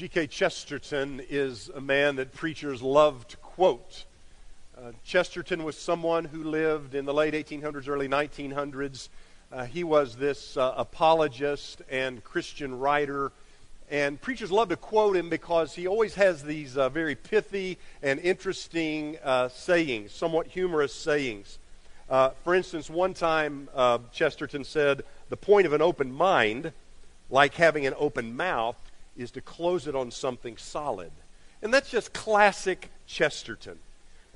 G.K. Chesterton is a man that preachers love to quote. Uh, Chesterton was someone who lived in the late 1800s, early 1900s. Uh, he was this uh, apologist and Christian writer. And preachers love to quote him because he always has these uh, very pithy and interesting uh, sayings, somewhat humorous sayings. Uh, for instance, one time Chesterton said, The point of an open mind, like having an open mouth, is to close it on something solid. And that's just classic Chesterton.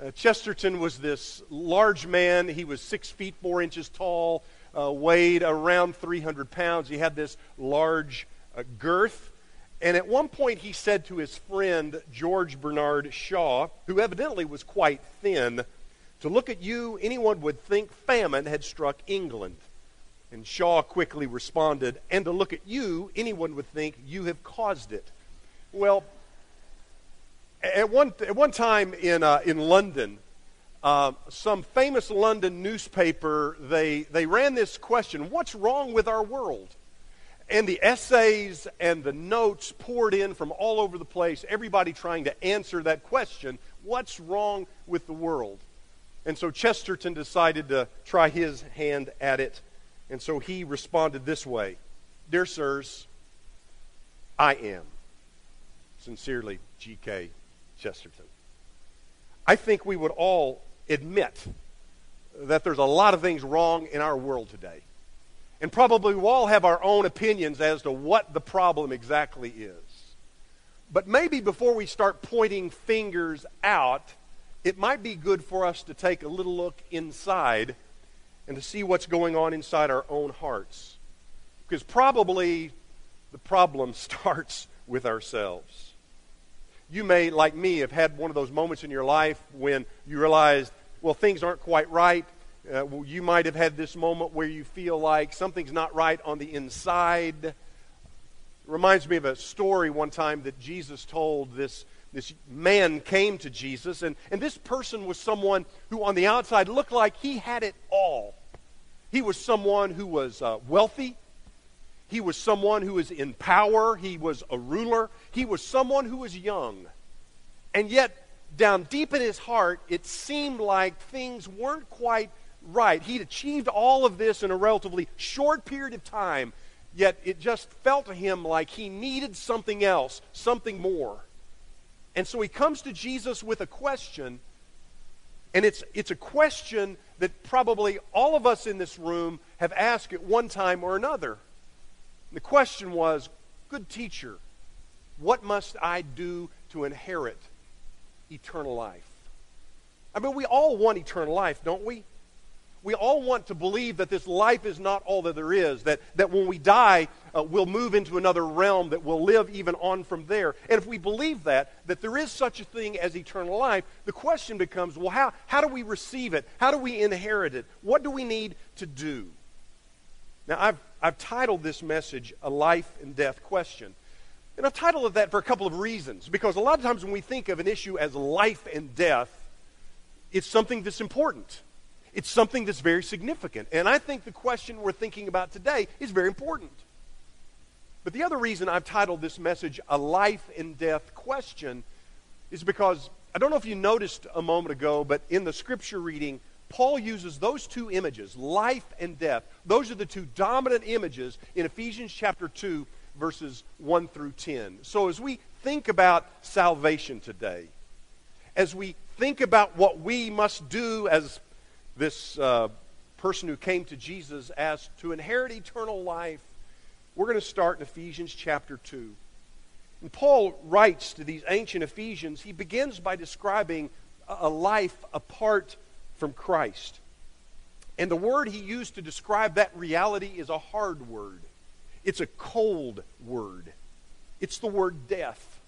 Uh, Chesterton was this large man. He was six feet four inches tall, uh, weighed around 300 pounds. He had this large uh, girth. And at one point, he said to his friend George Bernard Shaw, who evidently was quite thin, To look at you, anyone would think famine had struck England. And Shaw quickly responded, And to look at you, anyone would think you have caused it. Well, at one, at one time in, uh, in London, uh, some famous London newspaper, they, they ran this question What's wrong with our world? And the essays and the notes poured in from all over the place, everybody trying to answer that question What's wrong with the world? And so Chesterton decided to try his hand at it. And so he responded this way Dear sirs, I am. Sincerely, G.K. Chesterton. I think we would all admit that there's a lot of things wrong in our world today. And probably we all have our own opinions as to what the problem exactly is. But maybe before we start pointing fingers out, it might be good for us to take a little look inside and to see what's going on inside our own hearts. Because probably the problem starts with ourselves. You may, like me, have had one of those moments in your life when you realized, well, things aren't quite right. Uh, well, you might have had this moment where you feel like something's not right on the inside. It reminds me of a story one time that Jesus told. This, this man came to Jesus, and, and this person was someone who, on the outside, looked like he had it all. He was someone who was uh, wealthy. He was someone who was in power. He was a ruler. He was someone who was young. And yet, down deep in his heart, it seemed like things weren't quite right. He'd achieved all of this in a relatively short period of time, yet it just felt to him like he needed something else, something more. And so he comes to Jesus with a question, and it's, it's a question that probably all of us in this room have asked at one time or another. The question was, Good teacher, what must I do to inherit eternal life? I mean, we all want eternal life, don't we? We all want to believe that this life is not all that there is, that, that when we die, uh, we'll move into another realm, that we'll live even on from there. And if we believe that, that there is such a thing as eternal life, the question becomes well, how, how do we receive it? How do we inherit it? What do we need to do? Now, I've, I've titled this message A Life and Death Question. And I've titled it that for a couple of reasons. Because a lot of times when we think of an issue as life and death, it's something that's important. It's something that's very significant. And I think the question we're thinking about today is very important. But the other reason I've titled this message A Life and Death Question is because I don't know if you noticed a moment ago, but in the scripture reading, Paul uses those two images, life and death. Those are the two dominant images in Ephesians chapter 2, verses 1 through 10. So as we think about salvation today, as we think about what we must do as this uh, person who came to Jesus asked to inherit eternal life, we're going to start in Ephesians chapter 2. And Paul writes to these ancient Ephesians, he begins by describing a life apart from Christ. And the word he used to describe that reality is a hard word. It's a cold word. It's the word death.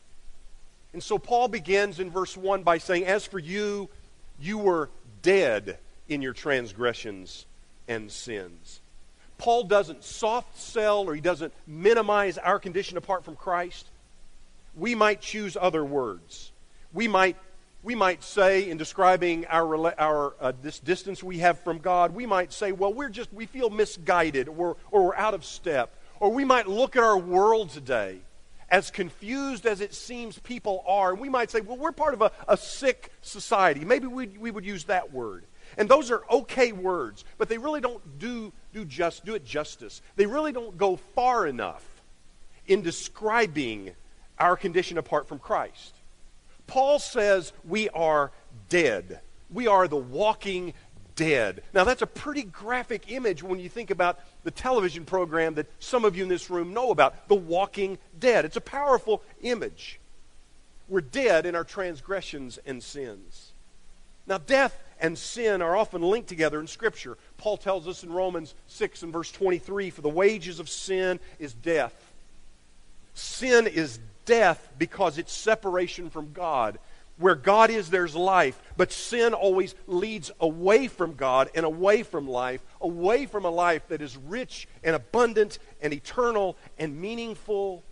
And so Paul begins in verse 1 by saying, As for you, you were dead in your transgressions and sins. Paul doesn't soft sell or he doesn't minimize our condition apart from Christ. We might choose other words. We might we might say in describing our, our uh, this distance we have from God, we might say, well, we're just, we feel misguided or, or we're out of step. Or we might look at our world today as confused as it seems people are, and we might say, well, we're part of a, a sick society. Maybe we, we would use that word. And those are okay words, but they really don't do, do, just, do it justice. They really don't go far enough in describing our condition apart from Christ. Paul says we are dead. We are the walking dead. Now, that's a pretty graphic image when you think about the television program that some of you in this room know about, The Walking Dead. It's a powerful image. We're dead in our transgressions and sins. Now, death and sin are often linked together in Scripture. Paul tells us in Romans 6 and verse 23 For the wages of sin is death. Sin is death because it's separation from God. Where God is, there's life. But sin always leads away from God and away from life, away from a life that is rich and abundant and eternal and meaningful.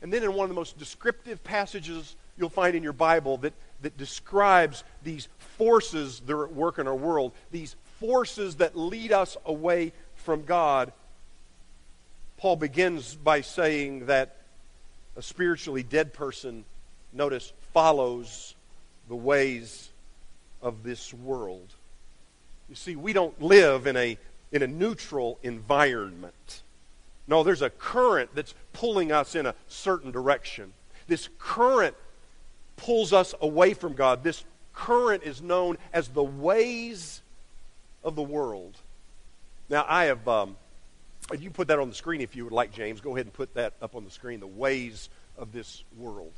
And then in one of the most descriptive passages you'll find in your Bible that, that describes these forces that are at work in our world, these forces that lead us away from God, Paul begins by saying that a spiritually dead person, notice, follows the ways of this world. You see, we don't live in a, in a neutral environment. No, there's a current that's pulling us in a certain direction. This current pulls us away from God. This current is known as the ways of the world. Now, I have, um, you put that on the screen if you would like, James. Go ahead and put that up on the screen, the ways of this world.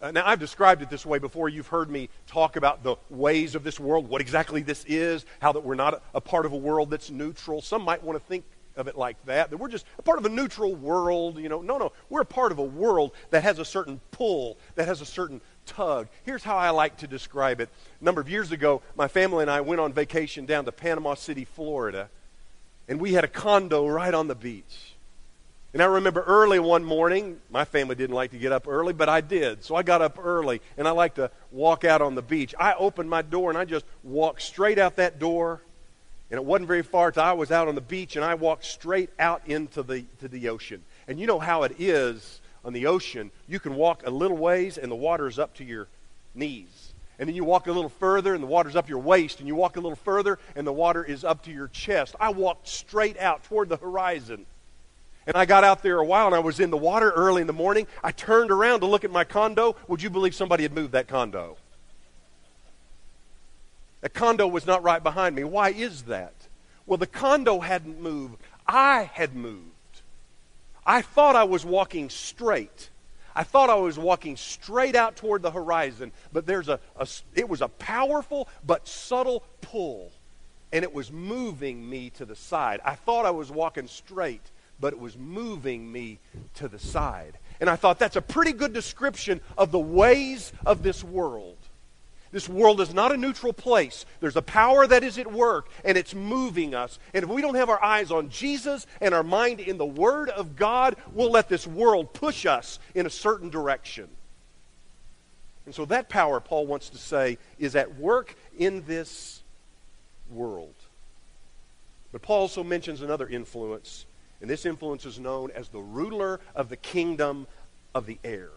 Uh, now, I've described it this way before. You've heard me talk about the ways of this world, what exactly this is, how that we're not a, a part of a world that's neutral. Some might want to think of it like that, that we're just a part of a neutral world. You know, no, no, we're a part of a world that has a certain pull, that has a certain tug. Here's how I like to describe it. A number of years ago, my family and I went on vacation down to Panama City, Florida, and we had a condo right on the beach. And I remember early one morning, my family didn't like to get up early, but I did. So I got up early, and I like to walk out on the beach. I opened my door, and I just walked straight out that door. And it wasn't very far till I was out on the beach, and I walked straight out into the, to the ocean. And you know how it is on the ocean. You can walk a little ways, and the water is up to your knees. And then you walk a little further, and the water's up your waist. And you walk a little further, and the water is up to your chest. I walked straight out toward the horizon. And I got out there a while and I was in the water early in the morning. I turned around to look at my condo. Would you believe somebody had moved that condo? The condo was not right behind me. Why is that? Well, the condo hadn't moved. I had moved. I thought I was walking straight. I thought I was walking straight out toward the horizon, but there's a, a it was a powerful but subtle pull, and it was moving me to the side. I thought I was walking straight, but it was moving me to the side. And I thought that's a pretty good description of the ways of this world. This world is not a neutral place. There's a power that is at work, and it's moving us. And if we don't have our eyes on Jesus and our mind in the Word of God, we'll let this world push us in a certain direction. And so that power, Paul wants to say, is at work in this world. But Paul also mentions another influence and this influence is known as the ruler of the kingdom of the air.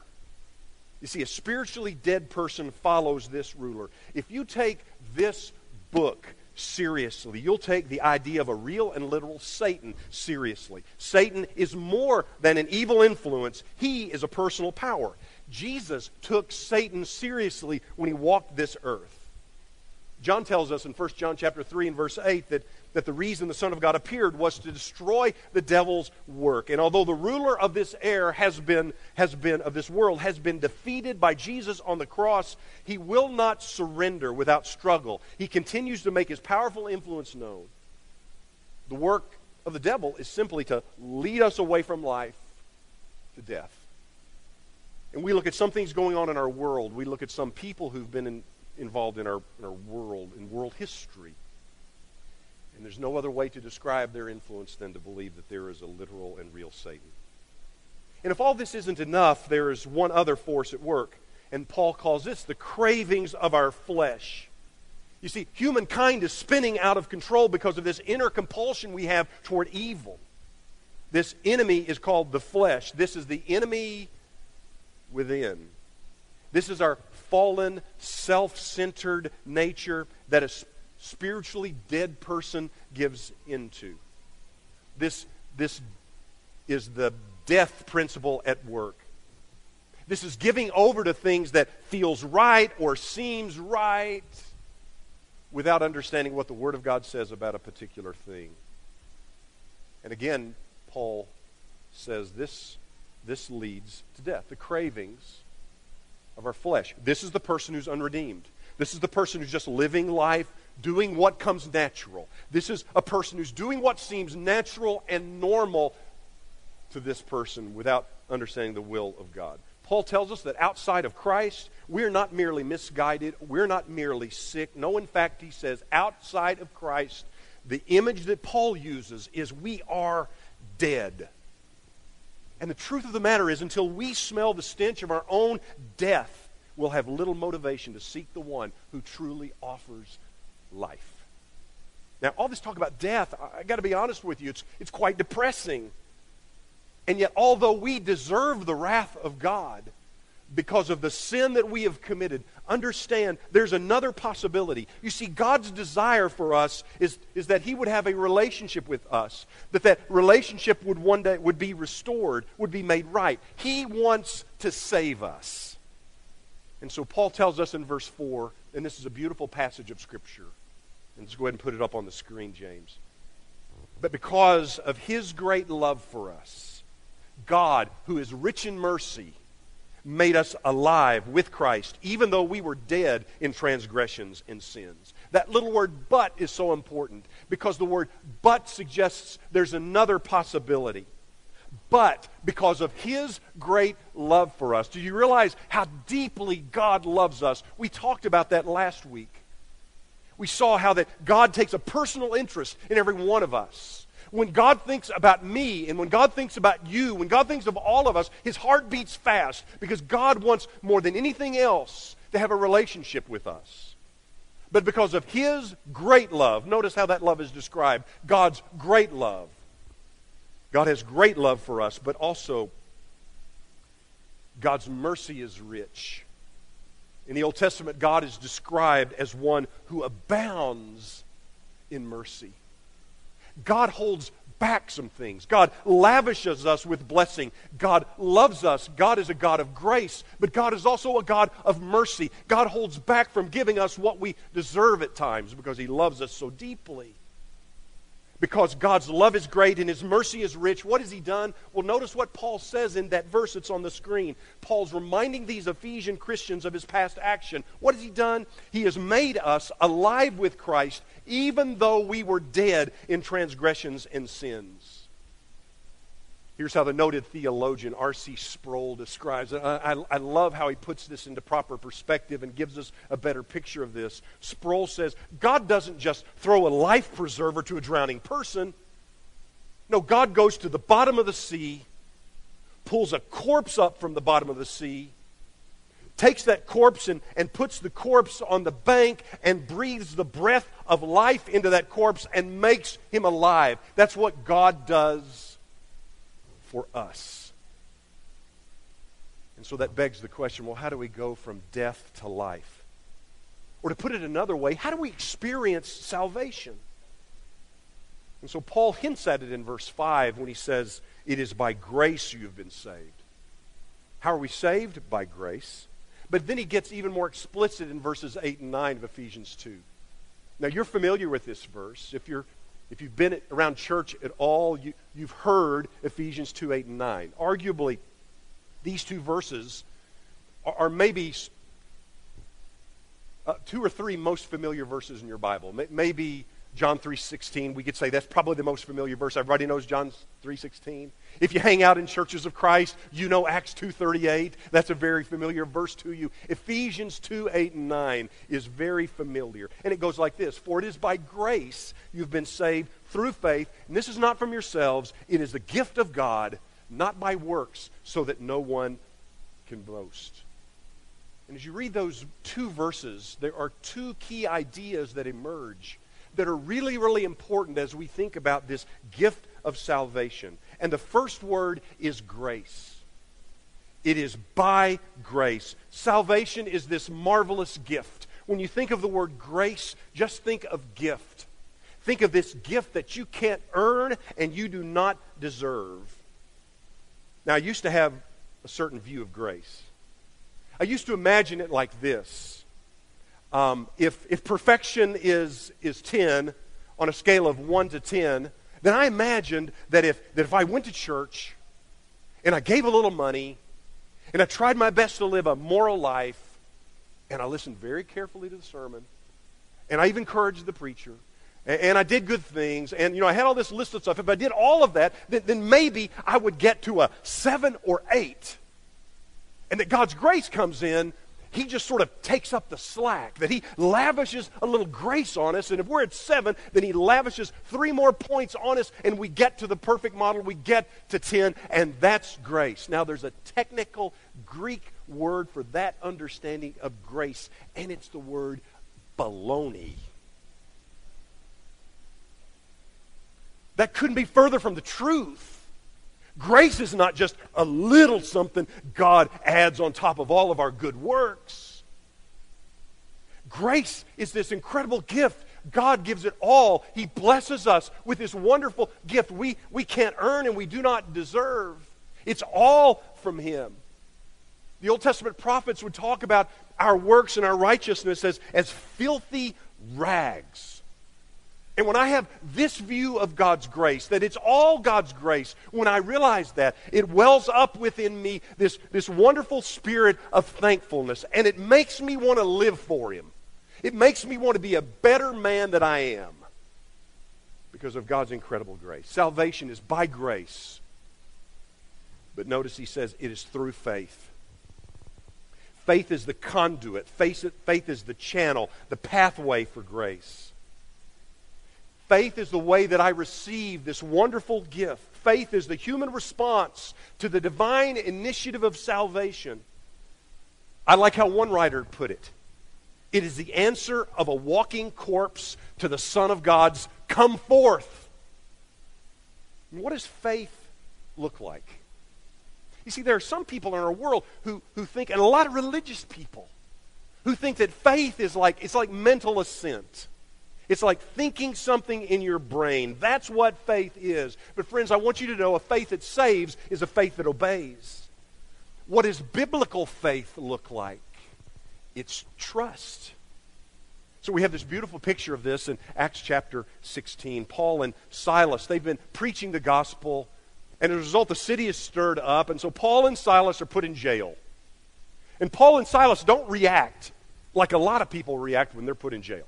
You see, a spiritually dead person follows this ruler. If you take this book seriously, you'll take the idea of a real and literal Satan seriously. Satan is more than an evil influence, he is a personal power. Jesus took Satan seriously when he walked this earth. John tells us in 1 John chapter 3 and verse 8 that that the reason the Son of God appeared was to destroy the devil's work. And although the ruler of this air has been, has been, of this world, has been defeated by Jesus on the cross, he will not surrender without struggle. He continues to make his powerful influence known. The work of the devil is simply to lead us away from life to death. And we look at some things going on in our world. We look at some people who've been in, involved in our, in our world, in world history. And there's no other way to describe their influence than to believe that there is a literal and real Satan. And if all this isn't enough, there is one other force at work. And Paul calls this the cravings of our flesh. You see, humankind is spinning out of control because of this inner compulsion we have toward evil. This enemy is called the flesh. This is the enemy within. This is our fallen, self centered nature that a spiritually dead person gives into. This, this is the death principle at work. This is giving over to things that feels right or seems right without understanding what the Word of God says about a particular thing. And again, Paul says this, this leads to death. The cravings of our flesh. This is the person who's unredeemed. This is the person who's just living life, doing what comes natural. This is a person who's doing what seems natural and normal to this person without understanding the will of God. Paul tells us that outside of Christ, we're not merely misguided, we're not merely sick. No, in fact, he says, outside of Christ, the image that Paul uses is we are dead. And the truth of the matter is, until we smell the stench of our own death, we'll have little motivation to seek the one who truly offers life. Now, all this talk about death, I, got to be honest with you, it's, it's quite depressing. And yet, although we deserve the wrath of God because of the sin that we have committed, understand there's another possibility. You see, God's desire for us is, is that He would have a relationship with us, that that relationship would one day would be restored, would be made right. He wants to save us. And so Paul tells us in verse 4, and this is a beautiful passage of Scripture. And let's go ahead and put it up on the screen, James. But because of His great love for us, God, who is rich in mercy, made us alive with Christ, even though we were dead in transgressions and sins. That little word but is so important because the word but suggests there's another possibility. But because of his great love for us, do you realize how deeply God loves us? We talked about that last week. We saw how that God takes a personal interest in every one of us. When God thinks about me and when God thinks about you, when God thinks of all of us, his heart beats fast because God wants more than anything else to have a relationship with us. But because of his great love, notice how that love is described God's great love. God has great love for us, but also God's mercy is rich. In the Old Testament, God is described as one who abounds in mercy. God holds back some things. God lavishes us with blessing. God loves us. God is a God of grace, but God is also a God of mercy. God holds back from giving us what we deserve at times because He loves us so deeply because God's love is great and his mercy is rich. What has he done? Well, notice what Paul says in that verse that's on the screen. Paul's reminding these Ephesian Christians of his past action. What has he done? He has made us alive with Christ, even though we were dead in transgressions and sins. Here's how the noted theologian R.C. Sproul describes it. I, I, love how he puts this into proper perspective and gives us a better picture of this. Sproul says God doesn't just throw a life preserver to a drowning person. No, God goes to the bottom of the sea, pulls a corpse up from the bottom of the sea, takes that corpse and, and puts the corpse on the bank and breathes the breath of life into that corpse and makes him alive. That's what God does for us. And so that begs the question well, how do we go from death to life? Or to put it another way, how do we experience salvation? And so Paul hints at it in verse 5 when he says, It is by grace you have been saved. How are we saved? By grace. But then he gets even more explicit in verses 8 and 9 of Ephesians 2. Now, you're familiar with this verse. If you're if you've been around church at all, you, you've heard Ephesians 2 8 and 9. Arguably, these two verses are, are maybe uh, two or three most familiar verses in your Bible. Maybe John 3:16, we could say that's probably the most familiar verse. Everybody knows John 3:16. If you hang out in churches of Christ, you know Acts 2:38. That's a very familiar verse to you. Ephesians 2:8 and 9 is very familiar. And it goes like this, "For it is by grace you've been saved through faith, and this is not from yourselves, it is the gift of God, not by works, so that no one can boast." And as you read those two verses, there are two key ideas that emerge that are really, really important as we think about this gift of salvation. And the first word is grace. It is by grace. Salvation is this marvelous gift. When you think of the word grace, just think of gift. Think of this gift that you can't earn and you do not deserve. Now, I used to have a certain view of grace. I used to imagine it like this. Um, if, if perfection is, is 10 on a scale of 1 to 10, then I imagined that if, that if I went to church and I gave a little money and I tried my best to live a moral life and I listened very carefully to the sermon and I even encouraged the preacher and, and I did good things and you know I had all this list of stuff. If I did all of that, then, then maybe I would get to a 7 or 8. And that God's grace comes in he just sort of takes up the slack, that he lavishes a little grace on us. And if we're at seven, then he lavishes three more points on us, and we get to the perfect model. We get to 10, and that's grace. Now, there's a technical Greek word for that understanding of grace, and it's the word baloney. That couldn't be further from the truth. Grace is not just a little something God adds on top of all of our good works. Grace is this incredible gift. God gives it all. He blesses us with this wonderful gift we, we can't earn and we do not deserve. It's all from Him. The Old Testament prophets would talk about our works and our righteousness as, as filthy rags. And when I have this view of God's grace, that it's all God's grace, when I realize that, it wells up within me this, this wonderful spirit of thankfulness. And it makes me want to live for Him. It makes me want to be a better man than I am because of God's incredible grace. Salvation is by grace. But notice he says it is through faith. Faith is the conduit, faith, faith is the channel, the pathway for grace. Faith is the way that I receive this wonderful gift. Faith is the human response to the divine initiative of salvation. I like how one writer put it. It is the answer of a walking corpse to the Son of God's come forth. What does faith look like? You see, there are some people in our world who, who think, and a lot of religious people, who think that faith is like, it's like mental assent. It's like thinking something in your brain. That's what faith is. But, friends, I want you to know a faith that saves is a faith that obeys. What does biblical faith look like? It's trust. So we have this beautiful picture of this in Acts chapter 16. Paul and Silas, they've been preaching the gospel, and as a result, the city is stirred up, and so Paul and Silas are put in jail. And Paul and Silas don't react like a lot of people react when they're put in jail.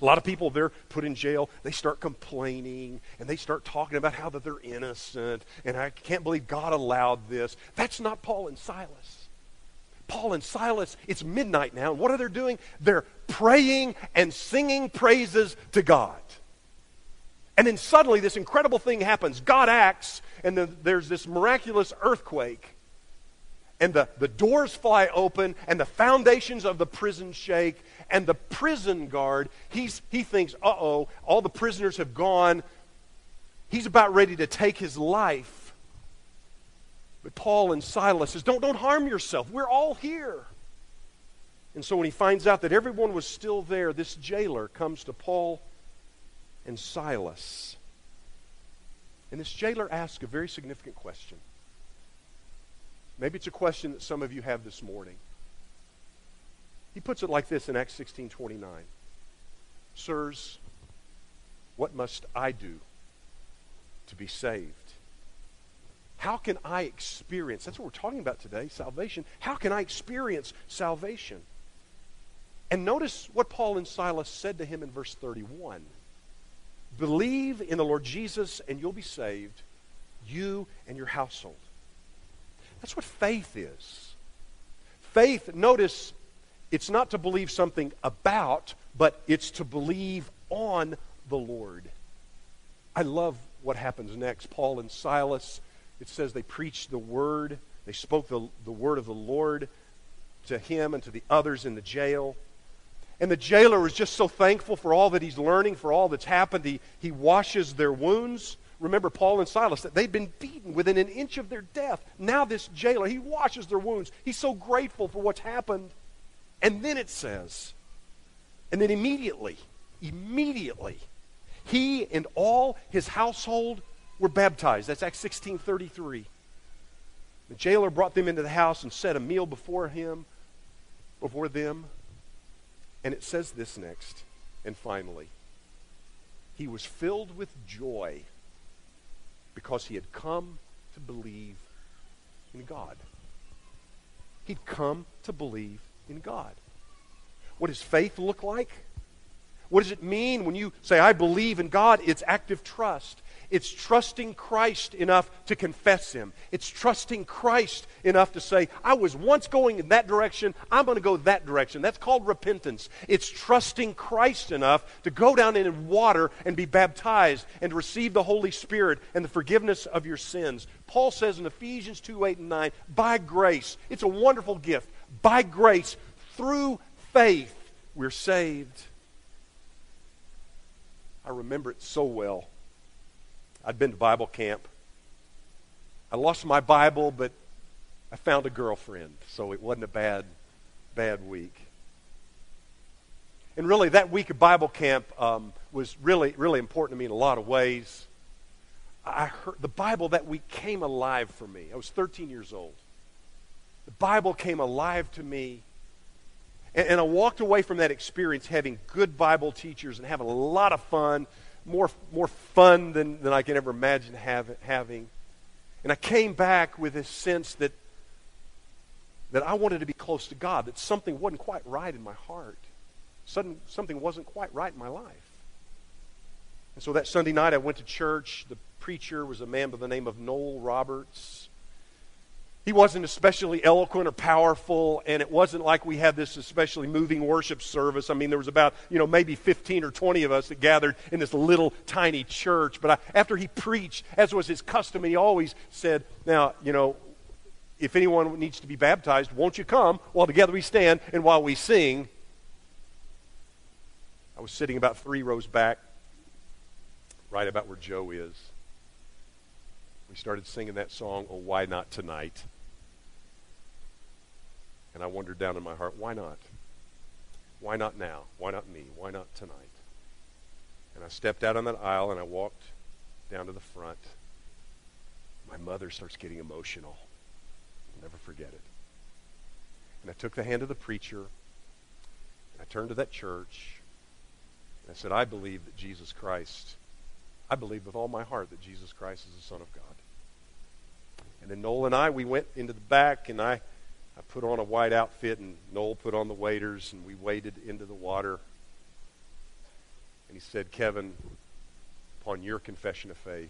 A lot of people, they're put in jail, they start complaining and they start talking about how that they're innocent and I can't believe God allowed this. That's not Paul and Silas. Paul and Silas, it's midnight now, and what are they doing? They're praying and singing praises to God. And then suddenly this incredible thing happens. God acts, and then there's this miraculous earthquake. And the, the doors fly open, and the foundations of the prison shake, and the prison guard, he's, he thinks, uh oh, all the prisoners have gone. He's about ready to take his life. But Paul and Silas says, don't, don't harm yourself. We're all here. And so when he finds out that everyone was still there, this jailer comes to Paul and Silas. And this jailer asks a very significant question. Maybe it's a question that some of you have this morning. He puts it like this in Acts 16:29. Sirs, what must I do to be saved? How can I experience? That's what we're talking about today, salvation. How can I experience salvation? And notice what Paul and Silas said to him in verse 31. Believe in the Lord Jesus and you'll be saved, you and your household. That's what faith is. Faith, notice, it's not to believe something about, but it's to believe on the Lord. I love what happens next. Paul and Silas, it says they preached the word, they spoke the, the word of the Lord to him and to the others in the jail. And the jailer is just so thankful for all that he's learning, for all that's happened. He, he washes their wounds remember Paul and Silas, that they'd been beaten within an inch of their death. Now, this jailer, he washes their wounds. He's so grateful for what's happened. And then it says, and then immediately, immediately, he and all his household were baptized. That's Acts 16 33. The jailer brought them into the house and set a meal before him, before them. And it says this next, and finally. He was filled with joy because he had come to believe in God. He'd come to believe in God. What does faith look like? What does it mean when you say, I believe in God? It's active trust. It's trusting Christ enough to confess Him. It's trusting Christ enough to say, I was once going in that direction, I'm going to go that direction. That's called repentance. It's trusting Christ enough to go down in water and be baptized and receive the Holy Spirit and the forgiveness of your sins. Paul says in Ephesians 2 8 and 9, by grace, it's a wonderful gift. By grace, through faith, we're saved. I remember it so well. I'd been to Bible camp. I lost my Bible, but I found a girlfriend, so it wasn't a bad, bad week. And really, that week of Bible camp um, was really, really important to me in a lot of ways. I heard the Bible that week came alive for me. I was 13 years old. The Bible came alive to me. And, and I walked away from that experience having good Bible teachers and having a lot of fun more, more fun than, than I can ever imagine have, having. And I came back with this sense that, that I wanted to be close to God, that something wasn't quite right in my heart. Sudden, something wasn't quite right in my life. And so that Sunday night I went to church. The preacher was a man by the name of Noel Roberts. He wasn't especially eloquent or powerful, and it wasn't like we had this especially moving worship service. I mean, there was about, you know, maybe 15 or 20 of us that gathered in this little tiny church. But I, after he preached, as was his custom, he always said, Now, you know, if anyone needs to be baptized, won't you come while together we stand and while we sing? I was sitting about three rows back, right about where Joe is we started singing that song, Oh, Why Not Tonight? And I wondered down in my heart, why not? Why not now? Why not me? Why not tonight? And I stepped out on that aisle and I walked down to the front. My mother starts getting emotional. I'll never forget it. And I took the hand of the preacher. And I turned to that church. And I said, I believe that Jesus Christ, I believe with all my heart that Jesus Christ is the Son of God. And then Noel and I, we went into the back, and I, I put on a white outfit, and Noel put on the waders, and we waded into the water. And he said, Kevin, upon your confession of faith,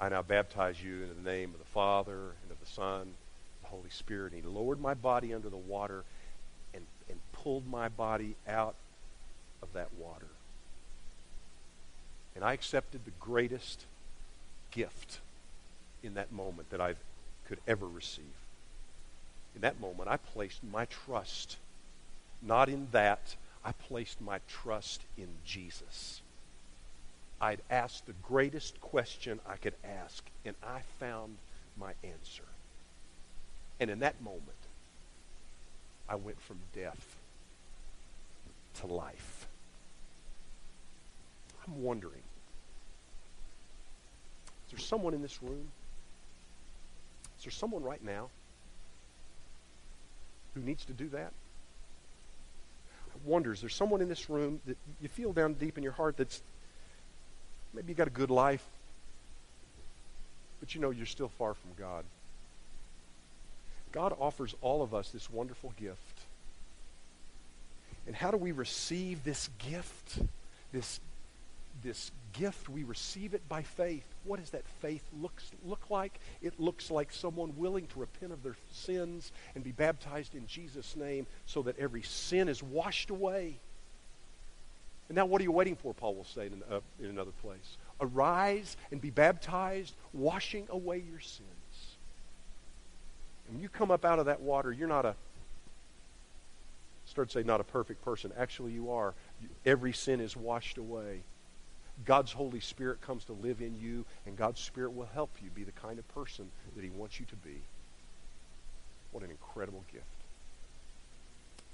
I now baptize you in the name of the Father, and of the Son, and the Holy Spirit. And he lowered my body under the water and, and pulled my body out of that water. And I accepted the greatest gift in that moment that I could ever receive. In that moment, I placed my trust not in that, I placed my trust in Jesus. I'd asked the greatest question I could ask, and I found my answer. And in that moment, I went from death to life. I'm wondering is there someone in this room is there someone right now who needs to do that? I wonder, is there someone in this room that you feel down deep in your heart that's maybe you got a good life, but you know you're still far from God? God offers all of us this wonderful gift. And how do we receive this gift? This, this gift, we receive it by faith. What does that faith looks, look like? It looks like someone willing to repent of their sins and be baptized in Jesus' name so that every sin is washed away. And now, what are you waiting for? Paul will say in, uh, in another place. Arise and be baptized, washing away your sins. And when you come up out of that water, you're not a, start to say, not a perfect person. Actually, you are. Every sin is washed away. God's Holy Spirit comes to live in you, and God's Spirit will help you be the kind of person that He wants you to be. What an incredible gift.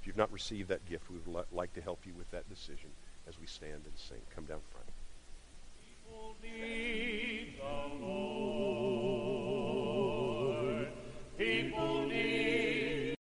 If you've not received that gift, we would like to help you with that decision as we stand and sing. Come down front. People need the Lord. People need